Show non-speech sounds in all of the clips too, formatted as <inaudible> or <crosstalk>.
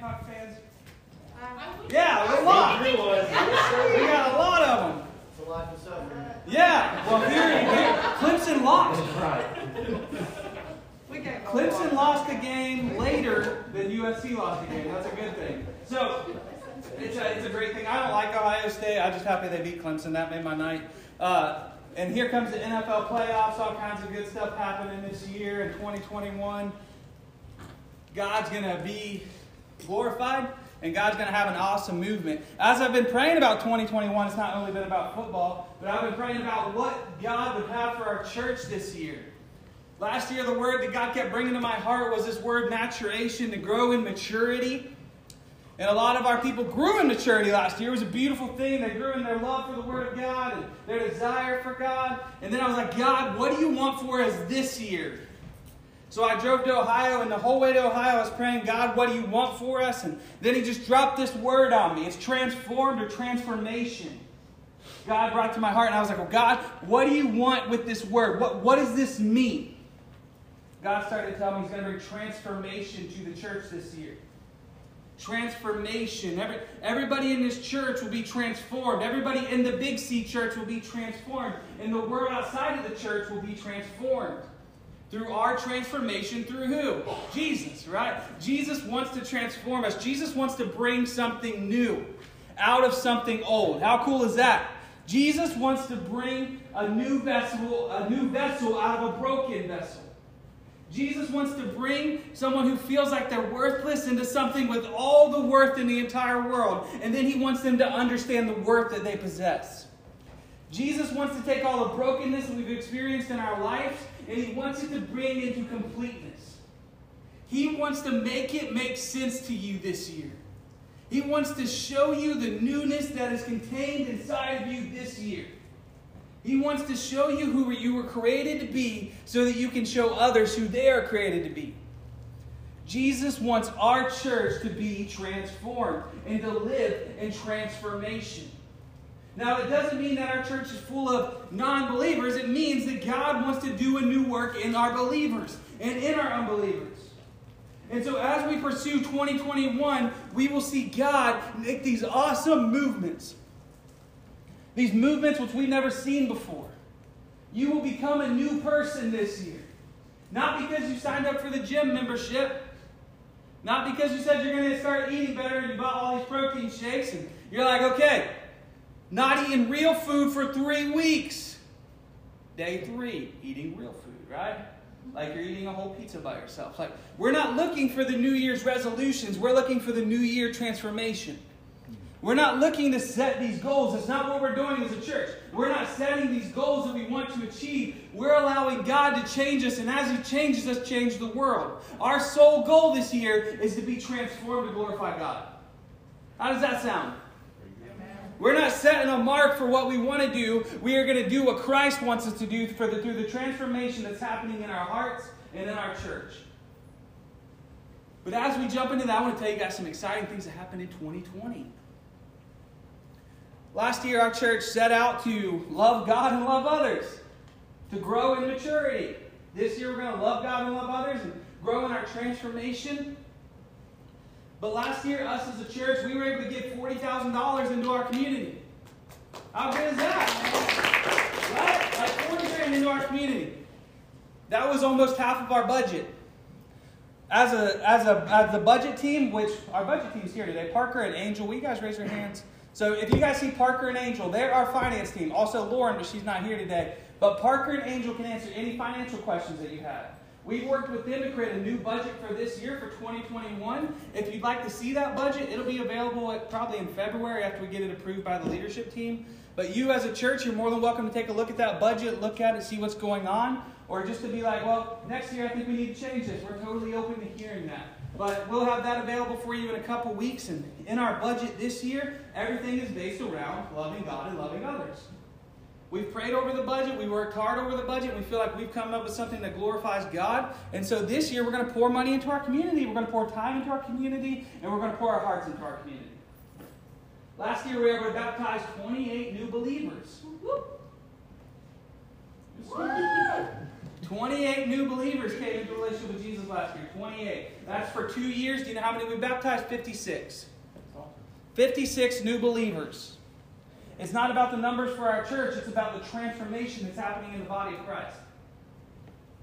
Gamecock fans? Yeah, a lot. We got a lot of them. It's a lot to suffer. Yeah. Well, here, here Clemson lost. Right. Clemson lost the game later than USC lost the game. That's a good thing. So it's a, it's a great thing. I don't like Ohio State. I'm just happy they beat Clemson. That made my night. Uh, and here comes the NFL playoffs. All kinds of good stuff happening this year in 2021. God's going to be glorified and God's going to have an awesome movement. As I've been praying about 2021, it's not only been about football, but I've been praying about what God would have for our church this year. Last year, the word that God kept bringing to my heart was this word maturation, to grow in maturity. And a lot of our people grew in maturity last year. It was a beautiful thing. They grew in their love for the Word of God and their desire for God. And then I was like, God, what do you want for us this year? So I drove to Ohio, and the whole way to Ohio, I was praying, God, what do you want for us? And then He just dropped this word on me. It's transformed or transformation. God brought to my heart, and I was like, well, God, what do you want with this word? What, what does this mean? God started to tell me He's going to bring transformation to the church this year. Transformation. Every, everybody in this church will be transformed. Everybody in the Big C church will be transformed. And the world outside of the church will be transformed. Through our transformation, through who? Jesus, right? Jesus wants to transform us. Jesus wants to bring something new out of something old. How cool is that? Jesus wants to bring a new vessel, a new vessel out of a broken vessel. Jesus wants to bring someone who feels like they're worthless into something with all the worth in the entire world. And then he wants them to understand the worth that they possess. Jesus wants to take all the brokenness that we've experienced in our lives and he wants it to bring into completeness. He wants to make it make sense to you this year. He wants to show you the newness that is contained inside of you this year. He wants to show you who you were created to be so that you can show others who they are created to be. Jesus wants our church to be transformed and to live in transformation. Now, it doesn't mean that our church is full of non believers. It means that God wants to do a new work in our believers and in our unbelievers. And so, as we pursue 2021, we will see God make these awesome movements these movements which we've never seen before. You will become a new person this year. Not because you signed up for the gym membership, not because you said you're going to start eating better and you bought all these protein shakes and you're like, okay, not eating real food for three weeks. Day three, eating real food, right? Like you're eating a whole pizza by yourself. Like, we're not looking for the New Year's resolutions, we're looking for the New Year transformation. We're not looking to set these goals. It's not what we're doing as a church. We're not setting these goals that we want to achieve. We're allowing God to change us, and as He changes us, change the world. Our sole goal this year is to be transformed to glorify God. How does that sound? We're not setting a mark for what we want to do. We are going to do what Christ wants us to do for the, through the transformation that's happening in our hearts and in our church. But as we jump into that, I want to tell you guys some exciting things that happened in 2020. Last year, our church set out to love God and love others, to grow in maturity. This year, we're going to love God and love others and grow in our transformation. But last year, us as a church, we were able to give $40,000 into our community. How good is that? Right? Like 40 grand into our community. That was almost half of our budget. As a as a as the budget team, which our budget team's here today, Parker and Angel, will you guys raise your hands? So if you guys see Parker and Angel, they're our finance team. Also Lauren, but she's not here today. But Parker and Angel can answer any financial questions that you have. We've worked with them to create a new budget for this year, for 2021. If you'd like to see that budget, it'll be available at, probably in February after we get it approved by the leadership team. But you as a church, you're more than welcome to take a look at that budget, look at it, see what's going on, or just to be like, well, next year I think we need to change this. We're totally open to hearing that. But we'll have that available for you in a couple weeks. And in our budget this year, everything is based around loving God and loving others. We've prayed over the budget. We worked hard over the budget. We feel like we've come up with something that glorifies God. And so this year, we're going to pour money into our community. We're going to pour time into our community. And we're going to pour our hearts into our community. Last year, we were able to baptize 28 new believers. 28 new believers came into relationship with Jesus last year. 28. That's for two years. Do you know how many we baptized? 56. 56 new believers. It's not about the numbers for our church, it's about the transformation that's happening in the body of Christ.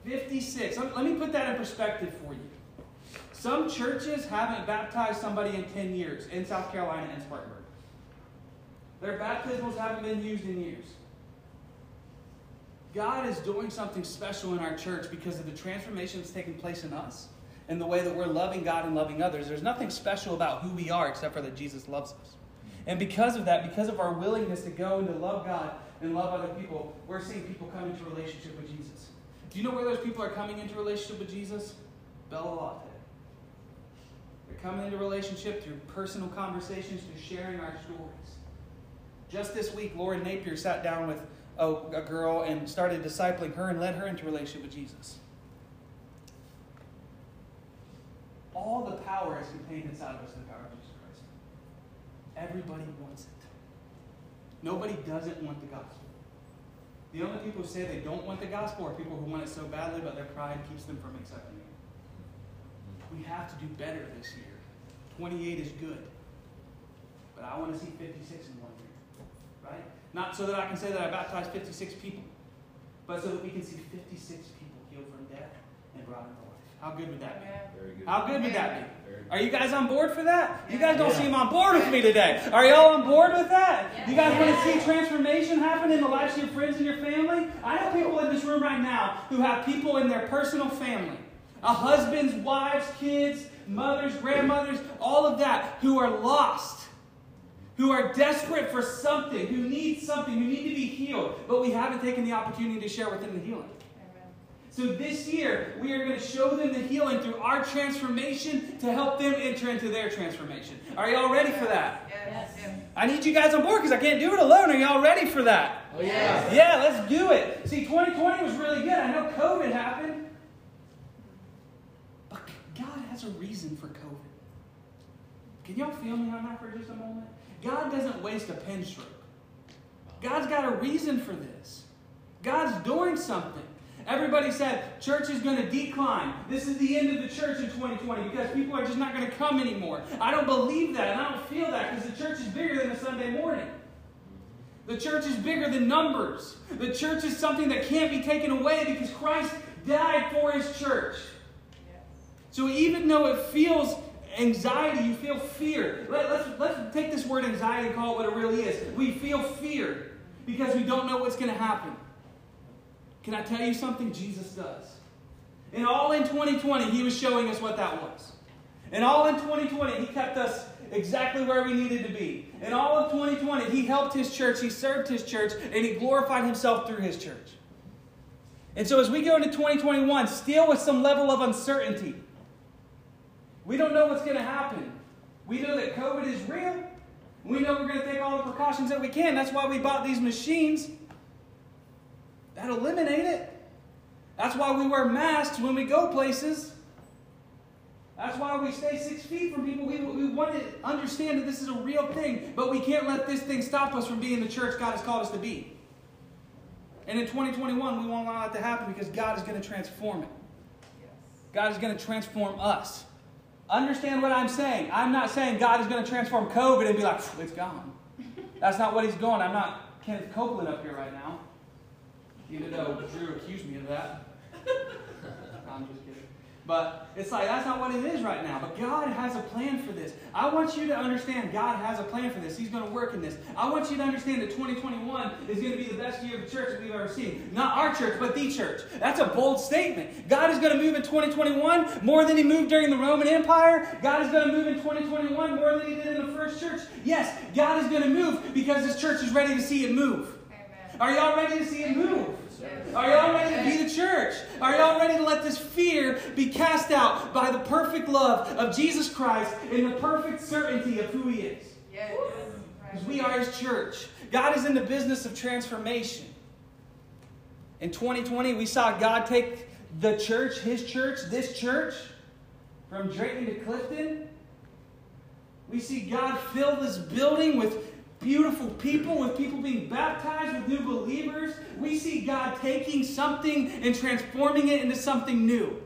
56. Let me put that in perspective for you. Some churches haven't baptized somebody in 10 years in South Carolina and Spartanburg. Their baptismals haven't been used in years. God is doing something special in our church because of the transformation that's taking place in us and the way that we're loving God and loving others. There's nothing special about who we are except for that Jesus loves us. And because of that, because of our willingness to go and to love God and love other people, we're seeing people come into relationship with Jesus. Do you know where those people are coming into relationship with Jesus? Bella Latte. They're coming into relationship through personal conversations, through sharing our stories. Just this week, Lauren Napier sat down with a, a girl and started discipling her and led her into relationship with Jesus. All the power is contained inside of us in the power of Jesus. Everybody wants it. Nobody doesn't want the gospel. The only people who say they don't want the gospel are people who want it so badly, but their pride keeps them from accepting it. We have to do better this year. 28 is good. But I want to see 56 in one year. Right? Not so that I can say that I baptized 56 people, but so that we can see 56 people healed from death and brought into life. How good would that be? Very good. How good would that be? Are you guys on board for that? You guys don't yeah. seem on board with me today. Are y'all on board with that? You guys want to see transformation happen in the lives of your friends and your family? I know people in this room right now who have people in their personal family a husbands, wives, kids, mothers, grandmothers, all of that who are lost who are desperate for something, who need something, who need to be healed, but we haven't taken the opportunity to share with them the healing. So this year, we are going to show them the healing through our transformation to help them enter into their transformation. Are y'all ready for that? Yes. I need you guys on board because I can't do it alone. Are y'all ready for that? Oh, yes. Yeah, let's do it. See, 2020 was really good. I know COVID happened. But God has a reason for COVID. Can y'all feel me on that for just a moment? God doesn't waste a pen stroke. God's got a reason for this. God's doing something. Everybody said church is going to decline. This is the end of the church in 2020 because people are just not going to come anymore. I don't believe that and I don't feel that because the church is bigger than a Sunday morning. The church is bigger than numbers. The church is something that can't be taken away because Christ died for his church. So even though it feels anxiety, you feel fear. Let, us let's, let's take this word anxiety and call it what it really is. We feel fear because we don't know what's going to happen. Can I tell you something? Jesus does. And all in 2020, he was showing us what that was. And all in 2020, he kept us exactly where we needed to be. And all of 2020, he helped his church, he served his church, and he glorified himself through his church. And so as we go into 2021, still with some level of uncertainty, we don't know what's going to happen. We know that COVID is real. We know we're going to take all the precautions that we can. That's why we bought these machines that eliminate it. That's why we wear masks when we go places. That's why we stay six feet from people. We, we want to understand that this is a real thing, but we can't let this thing stop us from being the church God has called us to be. And in 2021, we won't allow that to happen because God is going to transform it. God is going to transform us. Understand what I'm saying. I'm not saying God is going to transform COVID and be like, it's gone. That's not what he's going. I'm not Kenneth Copeland up here right now. Even though Drew accused me of that. <laughs> I'm just kidding. But it's like, that's not what it is right now. But God has a plan for this. I want you to understand God has a plan for this. He's going to work in this. I want you to understand that 2021 is going to be the best year of the church that we've ever seen. Not our church, but the church. That's a bold statement. God is going to move in 2021 more than he moved during the Roman Empire. God is going to move in 2021 more than he did in the first church. Yes, God is going to move because this church is ready to see it move. Are y'all ready to see it move? Are y'all ready to be the church? Are y'all ready to let this fear be cast out by the perfect love of Jesus Christ in the perfect certainty of who He is? Because we are His church. God is in the business of transformation. In 2020, we saw God take the church, His church, this church, from Drayton to Clifton. We see God fill this building with beautiful people, with people being baptized, with new believers. We see God taking something and transforming it into something new.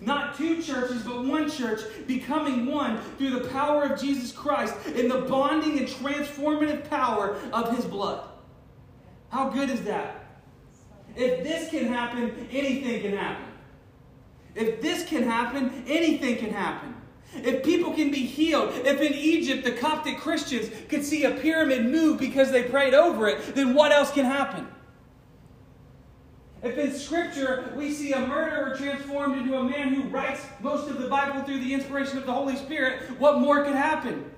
Not two churches, but one church becoming one through the power of Jesus Christ in the bonding and transformative power of His blood. How good is that? If this can happen, anything can happen. If this can happen, anything can happen. If people can be healed, if in Egypt the Coptic Christians could see a pyramid move because they prayed over it, then what else can happen? If in Scripture we see a murderer transformed into a man who writes most of the Bible through the inspiration of the Holy Spirit, what more could happen?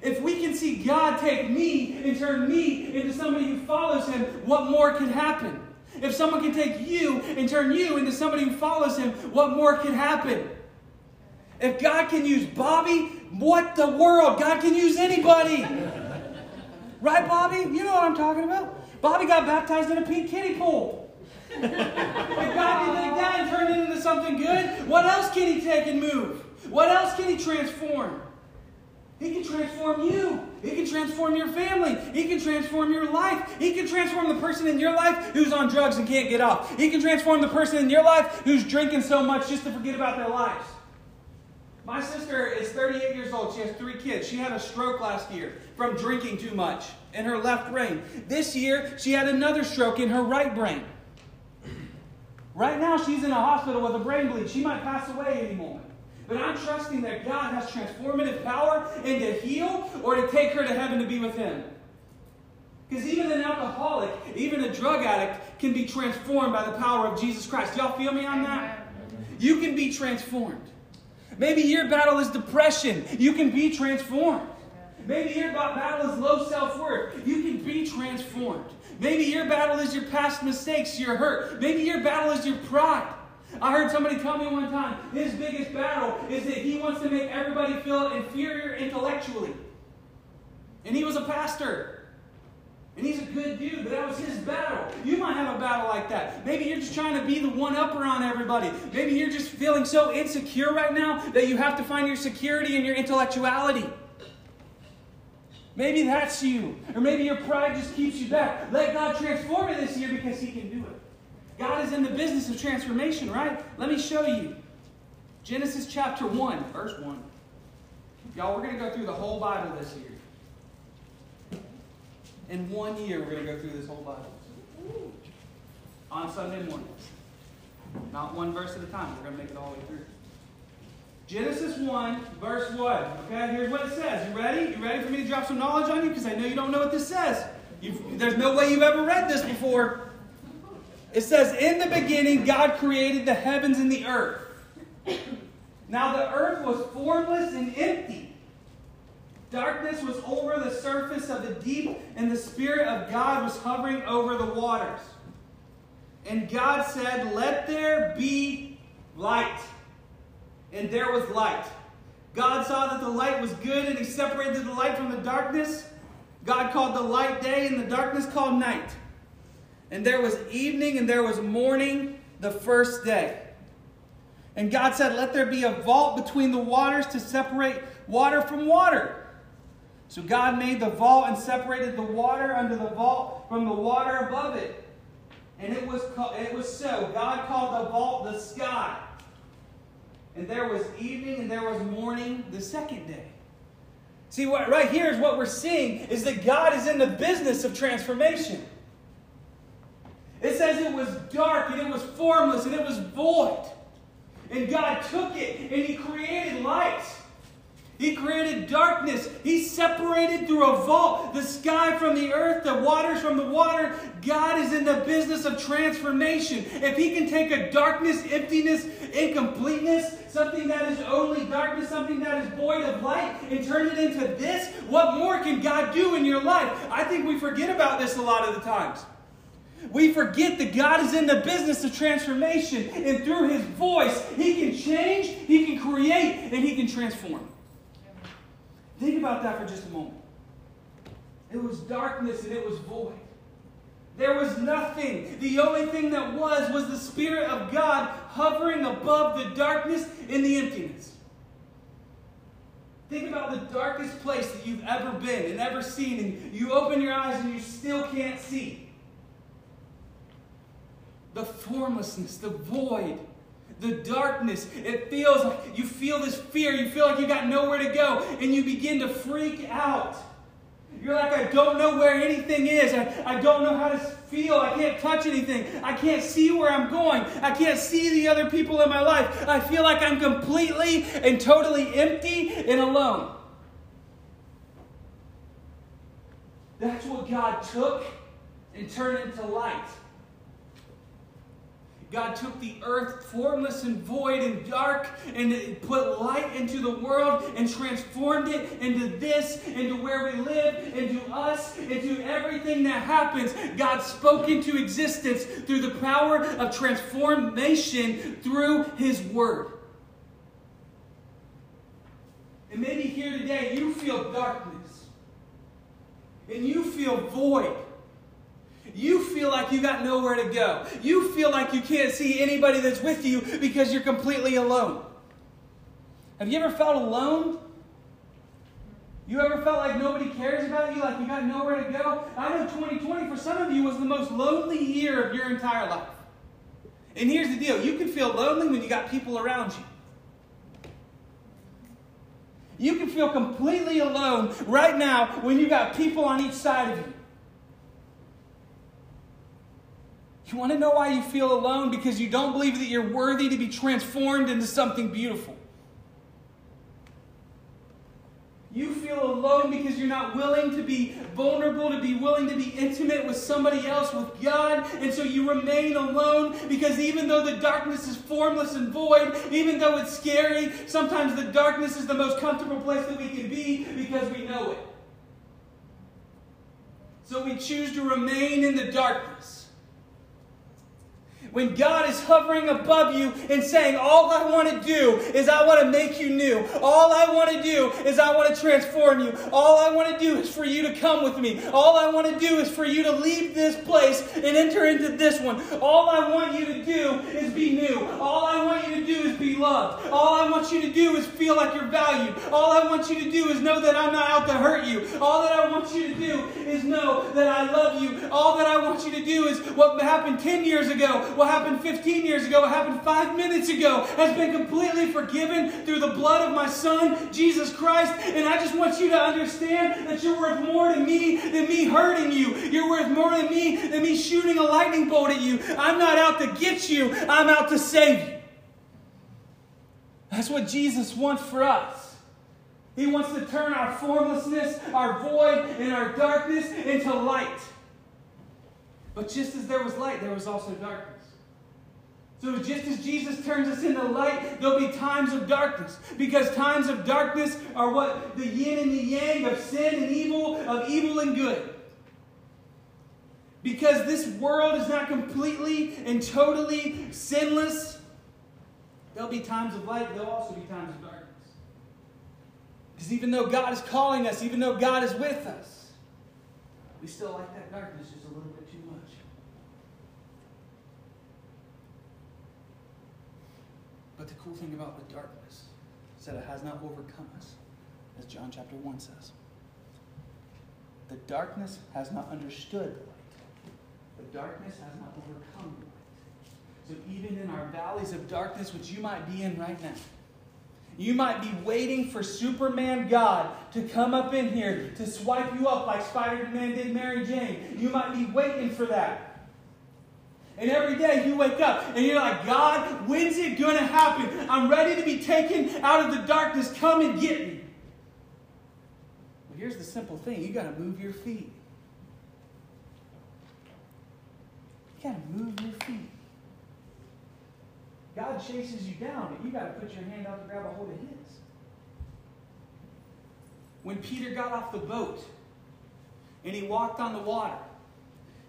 If we can see God take me and turn me into somebody who follows Him, what more could happen? If someone can take you and turn you into somebody who follows Him, what more can happen? If God can use Bobby, what the world? God can use anybody. Right, Bobby? You know what I'm talking about. Bobby got baptized in a pink kiddie pool. if God can take that and turn it into something good, what else can He take and move? What else can He transform? He can transform you. He can transform your family. He can transform your life. He can transform the person in your life who's on drugs and can't get off. He can transform the person in your life who's drinking so much just to forget about their lives. My sister is 38 years old. She has three kids. She had a stroke last year from drinking too much in her left brain. This year, she had another stroke in her right brain. Right now, she's in a hospital with a brain bleed. She might pass away any moment. But I'm trusting that God has transformative power and to heal or to take her to heaven to be with Him. Because even an alcoholic, even a drug addict, can be transformed by the power of Jesus Christ. Y'all feel me on that? You can be transformed. Maybe your battle is depression. You can be transformed. Maybe your battle is low self worth. You can be transformed. Maybe your battle is your past mistakes, your hurt. Maybe your battle is your pride. I heard somebody tell me one time his biggest battle is that he wants to make everybody feel inferior intellectually. And he was a pastor. And he's a good dude, but that was his battle. You might have a battle like that. Maybe you're just trying to be the one upper on everybody. Maybe you're just feeling so insecure right now that you have to find your security in your intellectuality. Maybe that's you. Or maybe your pride just keeps you back. Let God transform you this year because He can do it. God is in the business of transformation, right? Let me show you. Genesis chapter 1, verse 1. Y'all, we're going to go through the whole Bible this year. In one year, we're going to go through this whole Bible. On Sunday mornings. Not one verse at a time. We're going to make it all the way through. Genesis 1, verse 1. Okay, here's what it says. You ready? You ready for me to drop some knowledge on you? Because I know you don't know what this says. You've, there's no way you've ever read this before. It says, In the beginning, God created the heavens and the earth. Now the earth was formless and empty Darkness was over the surface of the deep, and the Spirit of God was hovering over the waters. And God said, Let there be light. And there was light. God saw that the light was good, and He separated the light from the darkness. God called the light day, and the darkness called night. And there was evening, and there was morning the first day. And God said, Let there be a vault between the waters to separate water from water. So God made the vault and separated the water under the vault from the water above it. And it was, it was so. God called the vault the sky. And there was evening and there was morning the second day. See, what, right here is what we're seeing is that God is in the business of transformation. It says it was dark and it was formless and it was void. And God took it and He created light. He created darkness. He separated through a vault the sky from the earth, the waters from the water. God is in the business of transformation. If He can take a darkness, emptiness, incompleteness, something that is only darkness, something that is void of light, and turn it into this, what more can God do in your life? I think we forget about this a lot of the times. We forget that God is in the business of transformation, and through His voice, He can change, He can create, and He can transform. Think about that for just a moment. It was darkness and it was void. There was nothing. The only thing that was was the Spirit of God hovering above the darkness and the emptiness. Think about the darkest place that you've ever been and ever seen, and you open your eyes and you still can't see. The formlessness, the void, the darkness. It feels like you feel this fear. You feel like you got nowhere to go, and you begin to freak out. You're like, I don't know where anything is. I, I don't know how to feel. I can't touch anything. I can't see where I'm going. I can't see the other people in my life. I feel like I'm completely and totally empty and alone. That's what God took and turned into light. God took the earth, formless and void and dark, and put light into the world and transformed it into this, into where we live, into us, into everything that happens. God spoke into existence through the power of transformation through His Word. And maybe here today you feel darkness, and you feel void. You feel like you got nowhere to go. You feel like you can't see anybody that's with you because you're completely alone. Have you ever felt alone? You ever felt like nobody cares about you, like you got nowhere to go? I know 2020 for some of you was the most lonely year of your entire life. And here's the deal you can feel lonely when you got people around you. You can feel completely alone right now when you got people on each side of you. You want to know why you feel alone? Because you don't believe that you're worthy to be transformed into something beautiful. You feel alone because you're not willing to be vulnerable, to be willing to be intimate with somebody else, with God. And so you remain alone because even though the darkness is formless and void, even though it's scary, sometimes the darkness is the most comfortable place that we can be because we know it. So we choose to remain in the darkness when God is hovering above you and saying, All I want to do is I want to make you new. All I want to do is I want to transform you. All I want to do is for you to come with me. All I want to do is for you to leave this place and enter into this one. All I want you to do is be new. All I want you to do is be loved. All I want you to do is feel like you're valued. All I want you to do is know that I'm not out to hurt you. All that I want you to do is know that I love you. All that I want you to do is what happened 10 years ago what happened 15 years ago, what happened five minutes ago, has been completely forgiven through the blood of my Son, Jesus Christ. And I just want you to understand that you're worth more to me than me hurting you. You're worth more to me than me shooting a lightning bolt at you. I'm not out to get you, I'm out to save you. That's what Jesus wants for us. He wants to turn our formlessness, our void, and our darkness into light. But just as there was light, there was also darkness. So just as Jesus turns us into light, there'll be times of darkness. Because times of darkness are what the yin and the yang of sin and evil, of evil and good. Because this world is not completely and totally sinless, there'll be times of light, there'll also be times of darkness. Because even though God is calling us, even though God is with us, we still like that darkness just a little bit too much. But the cool thing about the darkness is that it has not overcome us, as John chapter 1 says. The darkness has not understood the light. The darkness has not overcome the light. So even in our valleys of darkness, which you might be in right now, you might be waiting for Superman God to come up in here to swipe you up like Spider Man did Mary Jane. You might be waiting for that. And every day you wake up and you're like, God, when's it going to happen? I'm ready to be taken out of the darkness. Come and get me. Well, here's the simple thing you got to move your feet. You got to move your feet. God chases you down, but you got to put your hand out to grab a hold of His. When Peter got off the boat and he walked on the water,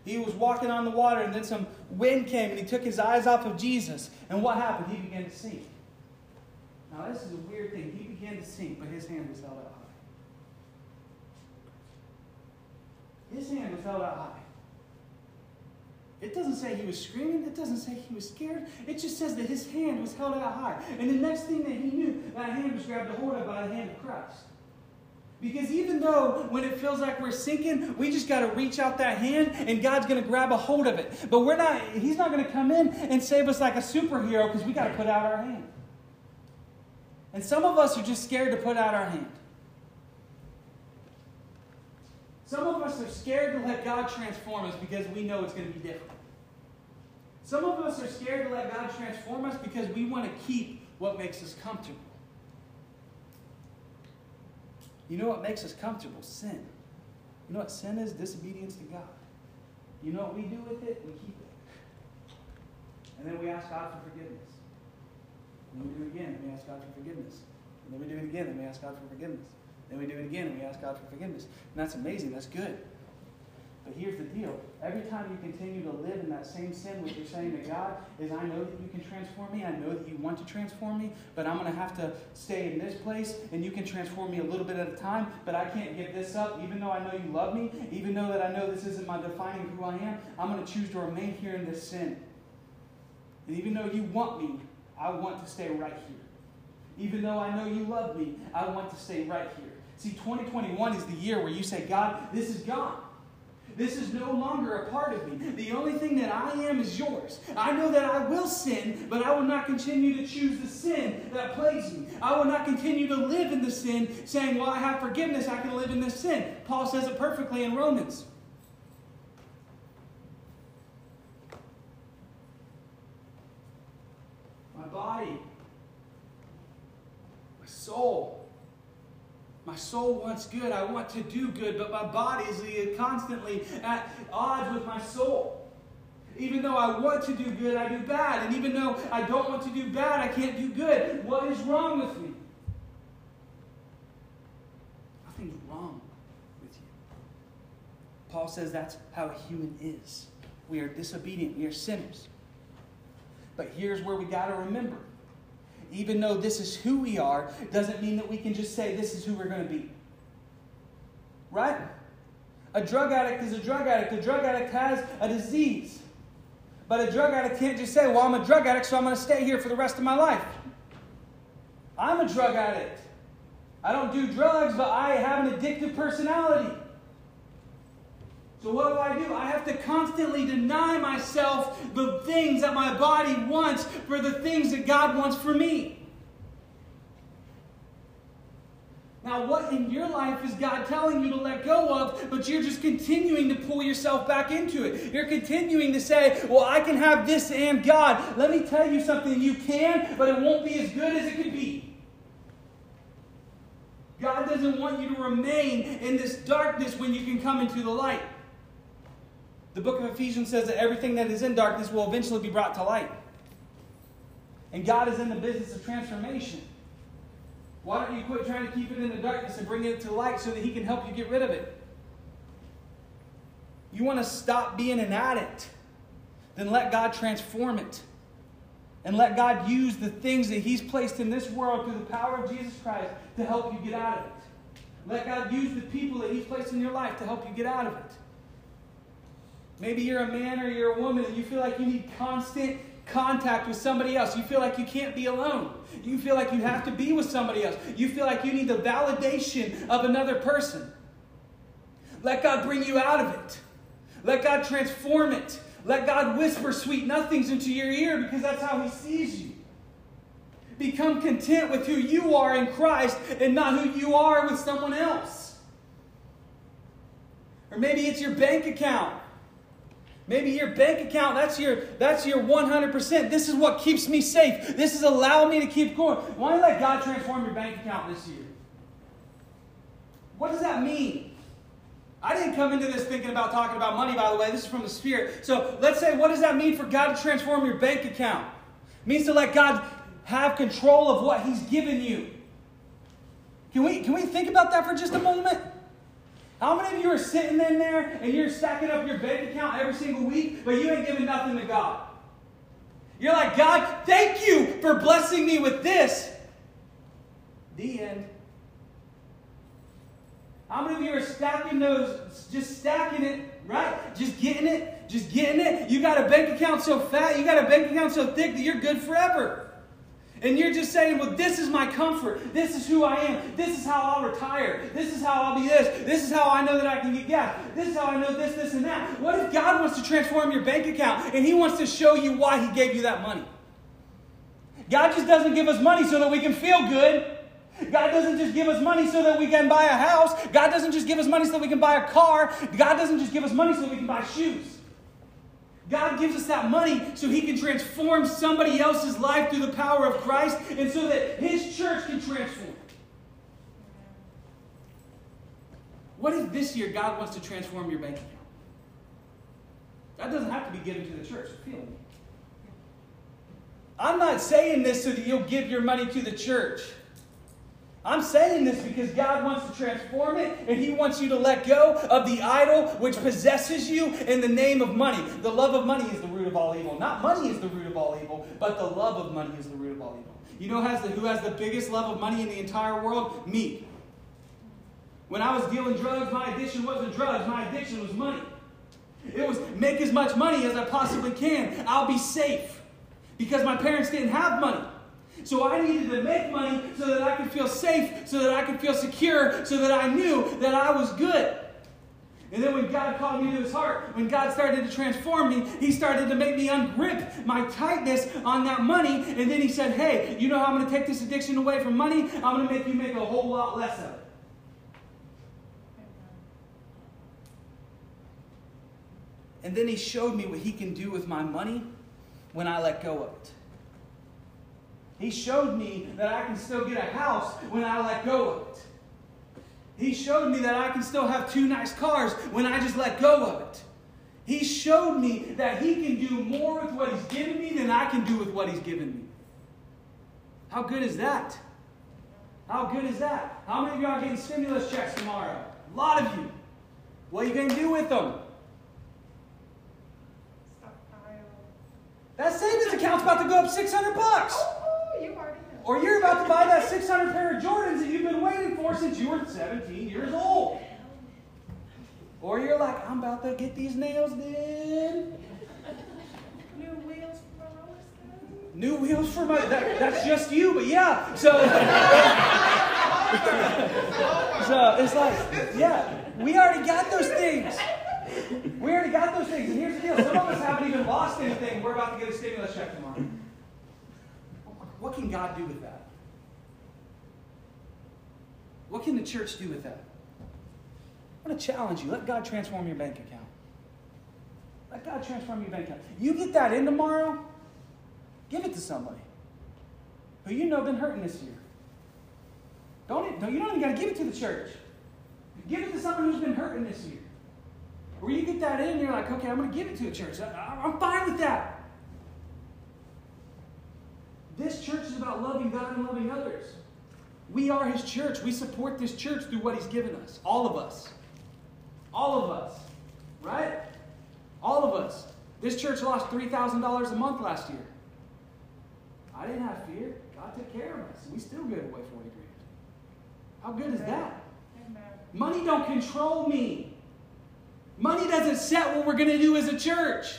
he was walking on the water, and then some wind came, and he took his eyes off of Jesus. And what happened? He began to sink. Now, this is a weird thing. He began to sink, but his hand was held out high. His hand was held out high. It doesn't say he was screaming. It doesn't say he was scared. It just says that his hand was held out high. And the next thing that he knew, that hand was grabbed a hold of by the hand of Christ. Because even though when it feels like we're sinking, we just got to reach out that hand and God's going to grab a hold of it. But we're not, He's not going to come in and save us like a superhero because we got to put out our hand. And some of us are just scared to put out our hand. Some of us are scared to let God transform us because we know it's going to be different. Some of us are scared to let God transform us because we want to keep what makes us comfortable. You know what makes us comfortable? Sin. You know what sin is? Disobedience to God. You know what we do with it? We keep it. And then we ask God for forgiveness. And then we do it again, and we ask God for forgiveness. And then we do it again, and we ask God for forgiveness. Then we do it again, and we ask God for forgiveness. And that's amazing. That's good. But here's the deal. Every time you continue to live in that same sin, what you're saying to God is, I know that you can transform me. I know that you want to transform me, but I'm going to have to stay in this place, and you can transform me a little bit at a time, but I can't give this up, even though I know you love me, even though that I know this isn't my defining who I am. I'm going to choose to remain here in this sin. And even though you want me, I want to stay right here. Even though I know you love me, I want to stay right here. See, 2021 is the year where you say, God, this is gone. This is no longer a part of me. The only thing that I am is yours. I know that I will sin, but I will not continue to choose the sin that plagues me. I will not continue to live in the sin, saying, Well, I have forgiveness, I can live in this sin. Paul says it perfectly in Romans. My body, my soul, my soul wants good. I want to do good, but my body is constantly at odds with my soul. Even though I want to do good, I do bad. And even though I don't want to do bad, I can't do good. What is wrong with me? Nothing's wrong with you. Paul says that's how a human is. We are disobedient, we are sinners. But here's where we got to remember even though this is who we are, doesn't mean that we can just say this is who we're going to be. Right? A drug addict is a drug addict. A drug addict has a disease. But a drug addict can't just say, well, I'm a drug addict, so I'm going to stay here for the rest of my life. I'm a drug addict. I don't do drugs, but I have an addictive personality. So, what do I do? I have to constantly deny myself the things that my body wants for the things that God wants for me. Now, what in your life is God telling you to let go of, but you're just continuing to pull yourself back into it? You're continuing to say, Well, I can have this and God. Let me tell you something. You can, but it won't be as good as it could be. God doesn't want you to remain in this darkness when you can come into the light. The book of Ephesians says that everything that is in darkness will eventually be brought to light. And God is in the business of transformation. Why don't you quit trying to keep it in the darkness and bring it to light so that He can help you get rid of it? You want to stop being an addict? Then let God transform it. And let God use the things that He's placed in this world through the power of Jesus Christ to help you get out of it. Let God use the people that He's placed in your life to help you get out of it. Maybe you're a man or you're a woman and you feel like you need constant contact with somebody else. You feel like you can't be alone. You feel like you have to be with somebody else. You feel like you need the validation of another person. Let God bring you out of it. Let God transform it. Let God whisper sweet nothings into your ear because that's how He sees you. Become content with who you are in Christ and not who you are with someone else. Or maybe it's your bank account. Maybe your bank account, that's your, that's your 100%. This is what keeps me safe. This is allowing me to keep going. Why don't you let God transform your bank account this year? What does that mean? I didn't come into this thinking about talking about money, by the way. This is from the Spirit. So let's say, what does that mean for God to transform your bank account? It means to let God have control of what He's given you. Can we, can we think about that for just a moment? How many of you are sitting in there and you're stacking up your bank account every single week, but you ain't giving nothing to God? You're like, God, thank you for blessing me with this. The end. How many of you are stacking those, just stacking it, right? Just getting it, just getting it. You got a bank account so fat, you got a bank account so thick that you're good forever. And you're just saying, well, this is my comfort. This is who I am. This is how I'll retire. This is how I'll be this. This is how I know that I can get gas. This is how I know this, this, and that. What if God wants to transform your bank account and He wants to show you why He gave you that money? God just doesn't give us money so that we can feel good. God doesn't just give us money so that we can buy a house. God doesn't just give us money so that we can buy a car. God doesn't just give us money so that we can buy shoes. God gives us that money so He can transform somebody else's life through the power of Christ and so that His church can transform. What if this year God wants to transform your bank account? That doesn't have to be given to the church. Feel me. I'm not saying this so that you'll give your money to the church. I'm saying this because God wants to transform it and He wants you to let go of the idol which possesses you in the name of money. The love of money is the root of all evil. Not money is the root of all evil, but the love of money is the root of all evil. You know has the, who has the biggest love of money in the entire world? Me. When I was dealing drugs, my addiction wasn't drugs, my addiction was money. It was make as much money as I possibly can. I'll be safe. Because my parents didn't have money. So I needed to make money so that I could feel safe, so that I could feel secure, so that I knew that I was good. And then when God called me to his heart, when God started to transform me, he started to make me ungrip my tightness on that money. And then he said, Hey, you know how I'm going to take this addiction away from money? I'm going to make you make a whole lot less of it. And then he showed me what he can do with my money when I let go of it. He showed me that I can still get a house when I let go of it. He showed me that I can still have two nice cars when I just let go of it. He showed me that He can do more with what He's given me than I can do with what He's given me. How good is that? How good is that? How many of you are getting stimulus checks tomorrow? A lot of you. What are you going to do with them? That savings account's about to go up 600 bucks. Or you're about to buy that 600 pair of Jordans that you've been waiting for since you were 17 years old. Or you're like, I'm about to get these nails did. New wheels for my. New wheels for my. That, that's just you, but yeah. So. so it's like, yeah, we already got those things. We already got those things. And here's the deal some of us haven't even lost anything. We're about to get a stimulus check tomorrow. What can God do with that? What can the church do with that? I want to challenge you. Let God transform your bank account. Let God transform your bank account. You get that in tomorrow, give it to somebody who you know been hurting this year. Don't, don't you don't even got to give it to the church. Give it to someone who's been hurting this year. Or you get that in, you're like, okay, I'm going to give it to the church. I, I'm fine with that. This church is about loving God and loving others. We are His church. We support this church through what He's given us. All of us. All of us. Right? All of us. This church lost $3,000 a month last year. I didn't have fear. God took care of us. We still gave away 40 grand. How good is that? Money don't control me. Money doesn't set what we're going to do as a church.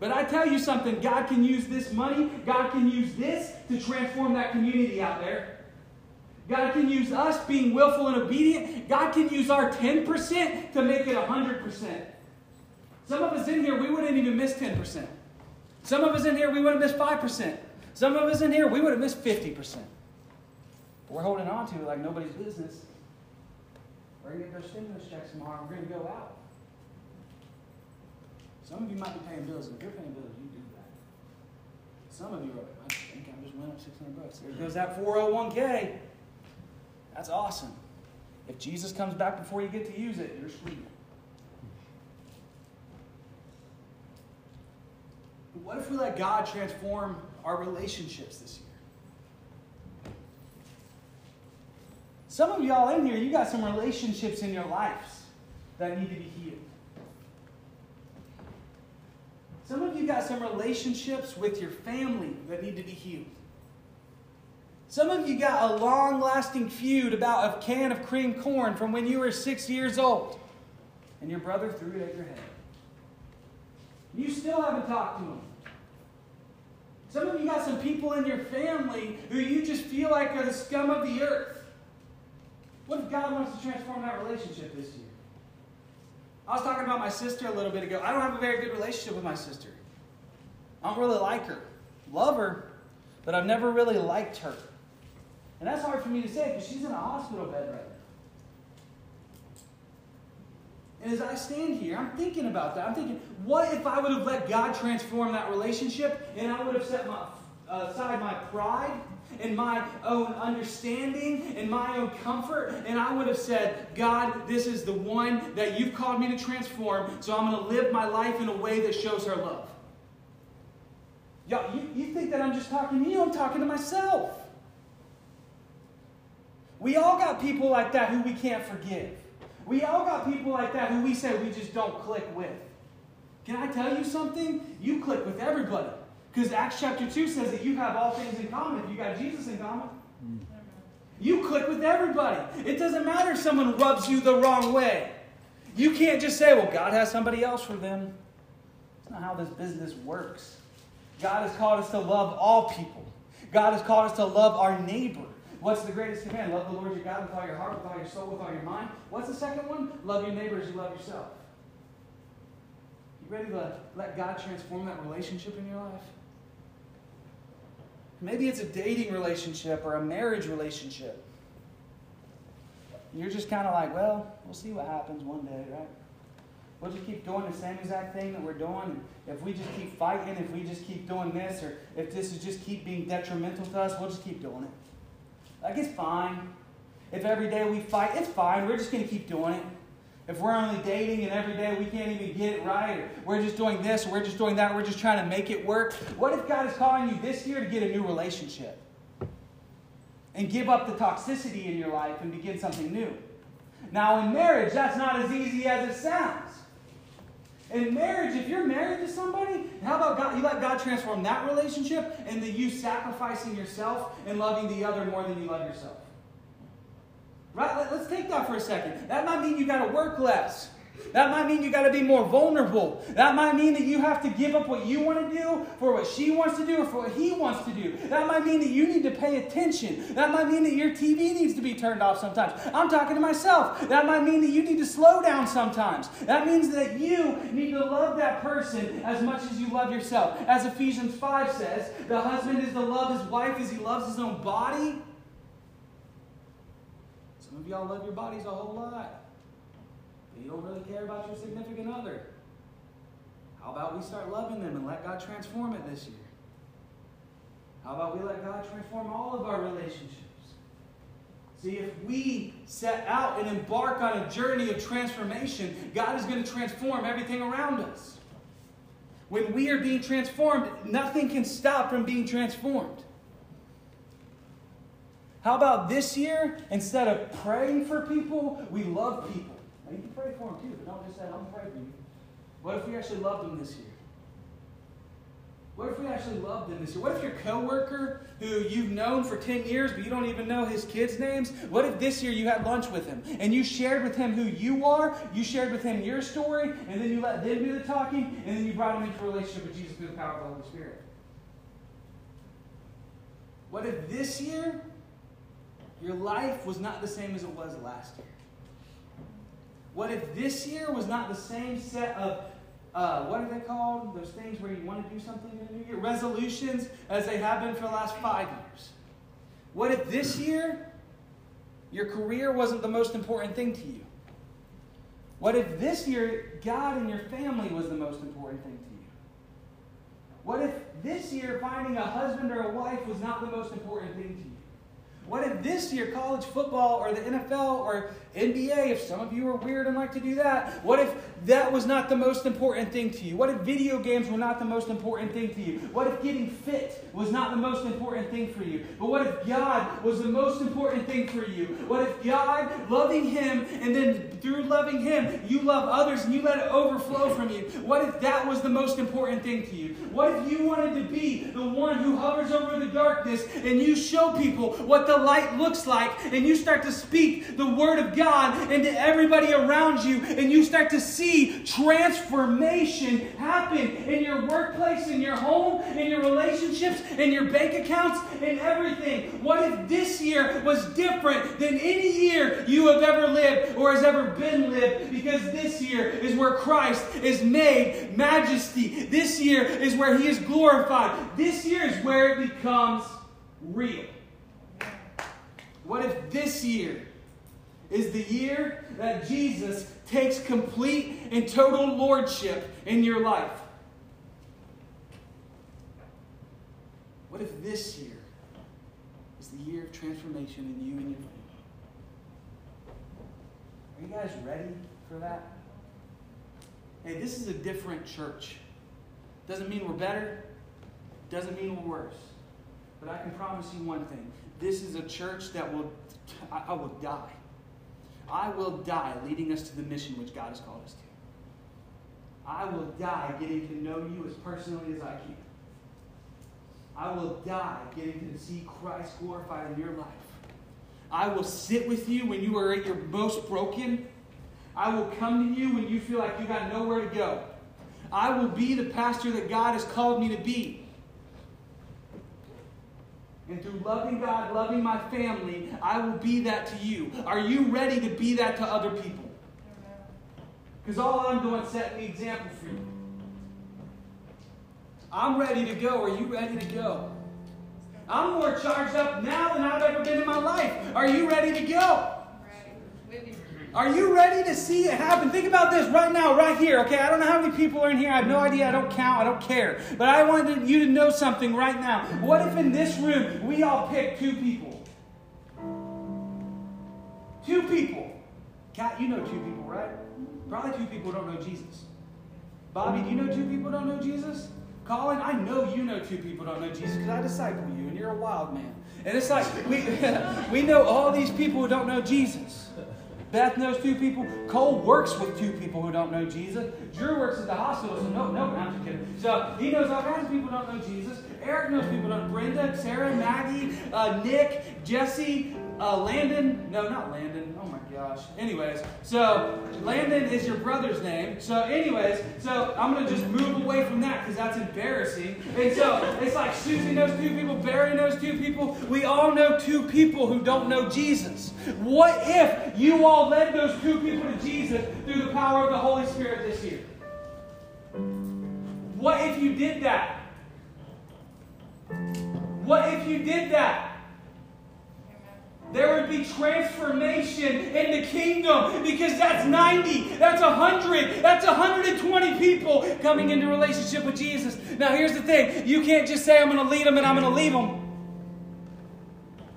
But I tell you something, God can use this money, God can use this to transform that community out there. God can use us being willful and obedient. God can use our 10% to make it 100%. Some of us in here, we wouldn't even miss 10%. Some of us in here, we would have missed 5%. Some of us in here, we would have missed 50%. But we're holding on to it like nobody's business. We're going to get those stimulus checks tomorrow. We're going to go out. Some of you might be paying bills, and if you're paying bills, you do that. Some of you are I think I just went up 600 bucks. There goes that 401k. That's awesome. If Jesus comes back before you get to use it, you're sweet. But what if we let God transform our relationships this year? Some of y'all in here, you got some relationships in your lives that need to be healed. Some of you got some relationships with your family that need to be healed. Some of you got a long lasting feud about a can of cream corn from when you were six years old, and your brother threw it at your head. You still haven't talked to him. Some of you got some people in your family who you just feel like are the scum of the earth. What if God wants to transform that relationship this year? I was talking about my sister a little bit ago. I don't have a very good relationship with my sister. I don't really like her. Love her, but I've never really liked her. And that's hard for me to say because she's in a hospital bed right now. And as I stand here, I'm thinking about that. I'm thinking, what if I would have let God transform that relationship and I would have set my, uh, aside my pride and my own understanding and my own comfort and I would have said, God, this is the one that you've called me to transform, so I'm going to live my life in a way that shows her love. Y'all, you, you think that I'm just talking to you? I'm talking to myself. We all got people like that who we can't forgive. We all got people like that who we say we just don't click with. Can I tell you something? You click with everybody. Because Acts chapter 2 says that you have all things in common. If you got Jesus in common. You click with everybody. It doesn't matter if someone rubs you the wrong way. You can't just say, well, God has somebody else for them. That's not how this business works. God has called us to love all people. God has called us to love our neighbor. What's the greatest command? Love the Lord your God with all your heart, with all your soul, with all your mind. What's the second one? Love your neighbor as you love yourself. You ready to let God transform that relationship in your life? Maybe it's a dating relationship or a marriage relationship. You're just kind of like, well, we'll see what happens one day, right? We'll just keep doing the same exact thing that we're doing. If we just keep fighting, if we just keep doing this, or if this is just keep being detrimental to us, we'll just keep doing it. Like, it's fine. If every day we fight, it's fine. We're just going to keep doing it. If we're only dating and every day we can't even get it right, or we're just doing this, or we're just doing that, we're just trying to make it work. What if God is calling you this year to get a new relationship? And give up the toxicity in your life and begin something new. Now, in marriage, that's not as easy as it sounds. In marriage, if you're married to somebody, how about God? You let God transform that relationship then you sacrificing yourself and loving the other more than you love yourself. Right? Let's take that for a second. That might mean you got to work less. That might mean you got to be more vulnerable. That might mean that you have to give up what you want to do for what she wants to do or for what he wants to do. That might mean that you need to pay attention. That might mean that your TV needs to be turned off sometimes. I'm talking to myself. That might mean that you need to slow down sometimes. That means that you need to love that person as much as you love yourself. As Ephesians 5 says, the husband is to love his wife as he loves his own body. Some of y'all love your bodies a whole lot. But you don't really care about your significant other. How about we start loving them and let God transform it this year? How about we let God transform all of our relationships? See, if we set out and embark on a journey of transformation, God is going to transform everything around us. When we are being transformed, nothing can stop from being transformed. How about this year, instead of praying for people, we love people? Now, you can pray for them too, but don't just say, I'm going to pray for you. What if we actually loved them this year? What if we actually loved them this year? What if your coworker who you've known for 10 years but you don't even know his kids' names? What if this year you had lunch with him and you shared with him who you are, you shared with him your story, and then you let them do the talking, and then you brought him into a relationship with Jesus through the power of the Holy Spirit? What if this year your life was not the same as it was last year? What if this year was not the same set of, uh, what are they called? Those things where you want to do something in a new year? Resolutions as they have been for the last five years. What if this year your career wasn't the most important thing to you? What if this year God and your family was the most important thing to you? What if this year finding a husband or a wife was not the most important thing to you? What if this year college football or the NFL or NBA, if some of you are weird and like to do that, what if that was not the most important thing to you? What if video games were not the most important thing to you? What if getting fit was not the most important thing for you? But what if God was the most important thing for you? What if God, loving Him, and then through loving Him, you love others and you let it overflow from you? What if that was the most important thing to you? What if you wanted to be the one who hovers over the darkness and you show people what the light looks like, and you start to speak the word of God into everybody around you, and you start to see transformation happen in your workplace, in your home, in your relationships, in your bank accounts, in everything. What if this year was different than any year you have ever lived or has ever been lived? Because this year is where Christ is made majesty. This year is where he is glorified. This year is where it becomes real. What if this year is the year that Jesus takes complete and total lordship in your life? What if this year is the year of transformation in you and your family? Are you guys ready for that? Hey, this is a different church. Doesn't mean we're better, doesn't mean we're worse. But I can promise you one thing this is a church that will, I will die. I will die leading us to the mission which God has called us to. I will die getting to know you as personally as I can. I will die getting to see Christ glorified in your life. I will sit with you when you are at your most broken. I will come to you when you feel like you got nowhere to go. I will be the pastor that God has called me to be. And through loving God, loving my family, I will be that to you. Are you ready to be that to other people? Because all I'm doing is setting the example for you. I'm ready to go. Are you ready to go? I'm more charged up now than I've ever been in my life. Are you ready to go? Are you ready to see it happen? Think about this right now, right here, okay? I don't know how many people are in here. I have no idea. I don't count. I don't care. But I wanted you to know something right now. What if in this room we all pick two people? Two people. Kat, you know two people, right? Probably two people don't know Jesus. Bobby, do you know two people don't know Jesus? Colin, I know you know two people don't know Jesus because I disciple you and you're a wild man. And it's like we, <laughs> we know all these people who don't know Jesus. Beth knows two people. Cole works with two people who don't know Jesus. Drew works at the hospital, so no, no, I'm just kidding. So he knows all kinds of people who don't know Jesus. Eric knows people don't. Brenda, Sarah, Maggie, uh, Nick, Jesse, uh, Landon. No, not Landon. Oh my gosh. Anyways, so Landon is your brother's name. So, anyways, so I'm gonna just move away from that because that's embarrassing. And so it's like Susie knows two people, Barry knows two people. We all know two people who don't know Jesus. What if you all led those two people to Jesus through the power of the Holy Spirit this year? What if you did that? What if you did that? There would be transformation in the kingdom because that's 90, that's 100, that's 120 people coming into relationship with Jesus. Now, here's the thing you can't just say, I'm going to lead them and I'm going to leave them.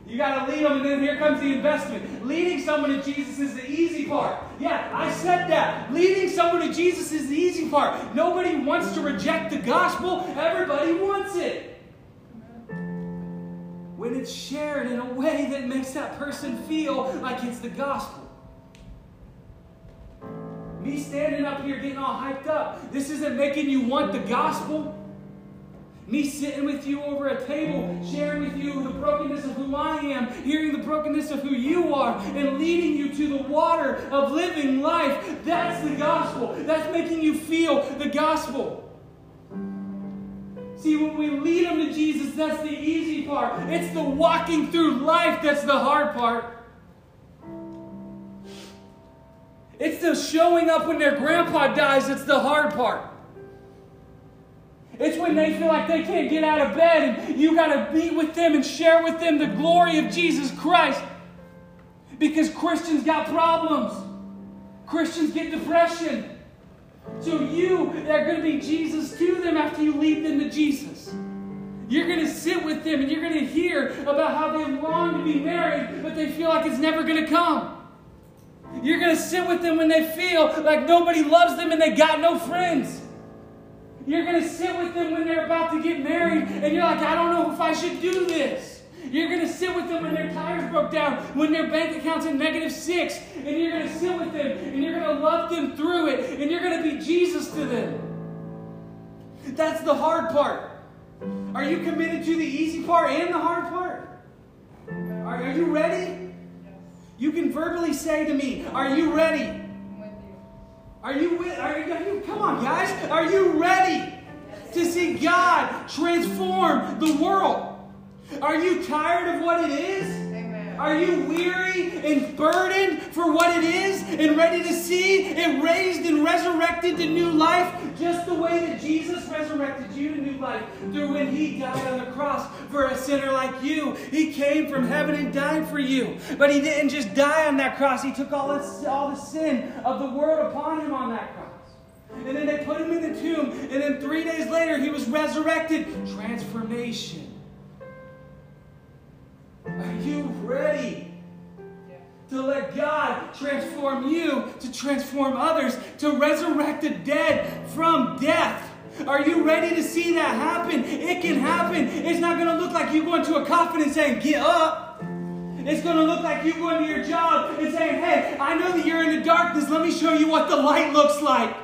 You got to lead them, and then here comes the investment. Leading someone to Jesus is the easy part. Yeah, I said that. Leading someone to Jesus is the easy part. Nobody wants to reject the gospel, everybody wants it when it's shared in a way that makes that person feel like it's the gospel. Me standing up here getting all hyped up, this isn't making you want the gospel. Me sitting with you over a table, sharing with you the brokenness of who I am, hearing the brokenness of who you are, and leading you to the water of living life. That's the gospel. That's making you feel the gospel. See, when we lead them to Jesus, that's the easy part. It's the walking through life that's the hard part. It's the showing up when their grandpa dies that's the hard part. It's when they feel like they can't get out of bed and you got to be with them and share with them the glory of Jesus Christ. Because Christians got problems. Christians get depression. So you are going to be Jesus to them after you lead them to Jesus. You're going to sit with them and you're going to hear about how they long to be married, but they feel like it's never going to come. You're going to sit with them when they feel like nobody loves them and they got no friends. You're going to sit with them when they're about to get married and you're like, I don't know if I should do this. You're going to sit with them when their tires broke down, when their bank account's in negative six, and you're going to sit with them and you're going to love them through it, and you're going to be Jesus to them. That's the hard part. Are you committed to the easy part and the hard part? Are, are you ready? You can verbally say to me, Are you ready? Are you with? Are you, are you? Come on, guys. Are you ready to see God transform the world? Are you tired of what it is? Amen. Are you weary and burdened for what it is and ready to see it raised and resurrected to new life just the way that Jesus resurrected you to new life through when he died on the cross for a sinner like you? He came from heaven and died for you. But he didn't just die on that cross, he took all, all the sin of the world upon him on that cross. And then they put him in the tomb, and then three days later he was resurrected. Transformation. Are you ready to let God transform you, to transform others, to resurrect the dead from death? Are you ready to see that happen? It can happen. It's not going to look like you going to a coffin and saying, Get up. It's going to look like you going to your job and saying, Hey, I know that you're in the darkness. Let me show you what the light looks like.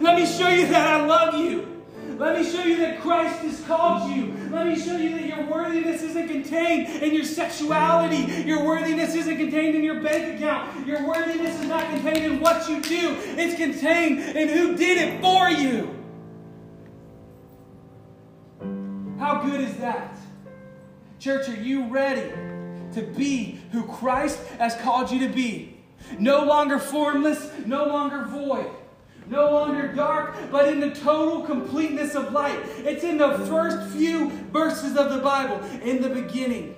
Let me show you that I love you. Let me show you that Christ has called you. Let me show you that your worthiness isn't contained in your sexuality. Your worthiness isn't contained in your bank account. Your worthiness is not contained in what you do. It's contained in who did it for you. How good is that? Church, are you ready to be who Christ has called you to be? No longer formless, no longer void no longer dark, but in the total completeness of light. It's in the first few verses of the Bible. In the beginning,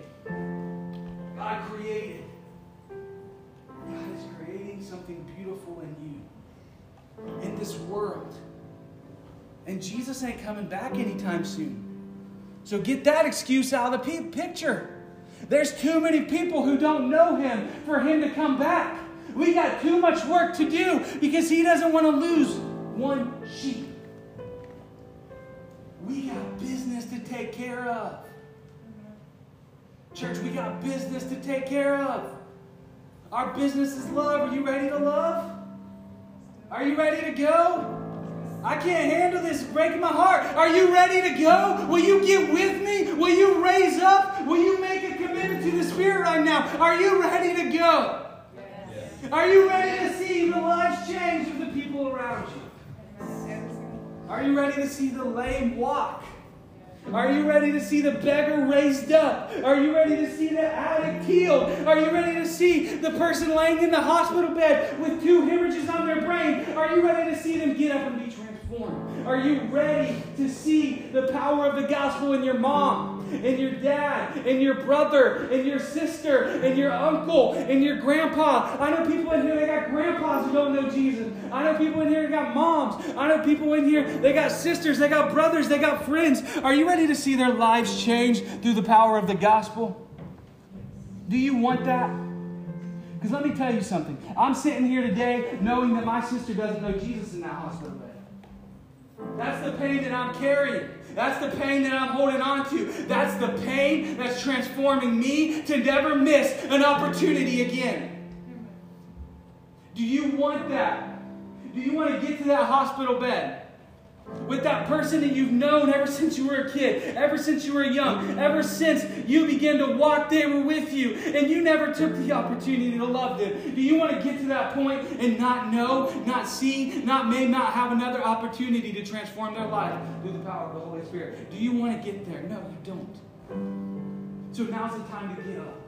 God created. God is creating something beautiful in you, in this world. And Jesus ain't coming back anytime soon. So get that excuse out of the picture. There's too many people who don't know him for him to come back. We got too much work to do because he doesn't want to lose one sheep. We got business to take care of. Church, we got business to take care of. Our business is love. Are you ready to love? Are you ready to go? I can't handle this breaking my heart. Are you ready to go? Will you get with me? Will you raise up? Will you make a commitment to the Spirit right now? Are you ready to go? Are you ready to see the lives change of the people around you? Are you ready to see the lame walk? Are you ready to see the beggar raised up? Are you ready to see the addict healed? Are you ready to see the person laying in the hospital bed with two hemorrhages on their brain? Are you ready to see them get up and be transformed? Are you ready to see the power of the gospel in your mom? And your dad and your brother and your sister and your uncle and your grandpa. I know people in here they got grandpas who don't know Jesus. I know people in here that got moms. I know people in here they got sisters, they got brothers, they got friends. Are you ready to see their lives change through the power of the gospel? Do you want that? Because let me tell you something. I'm sitting here today knowing that my sister doesn't know Jesus in that hospital bed. That's the pain that I'm carrying. That's the pain that I'm holding on to. That's the pain that's transforming me to never miss an opportunity again. Do you want that? Do you want to get to that hospital bed? With that person that you've known ever since you were a kid, ever since you were young, ever since you began to walk, they were with you, and you never took the opportunity to love them. Do you want to get to that point and not know, not see, not may not have another opportunity to transform their life through the power of the Holy Spirit? Do you want to get there? No, you don't. So now's the time to get up.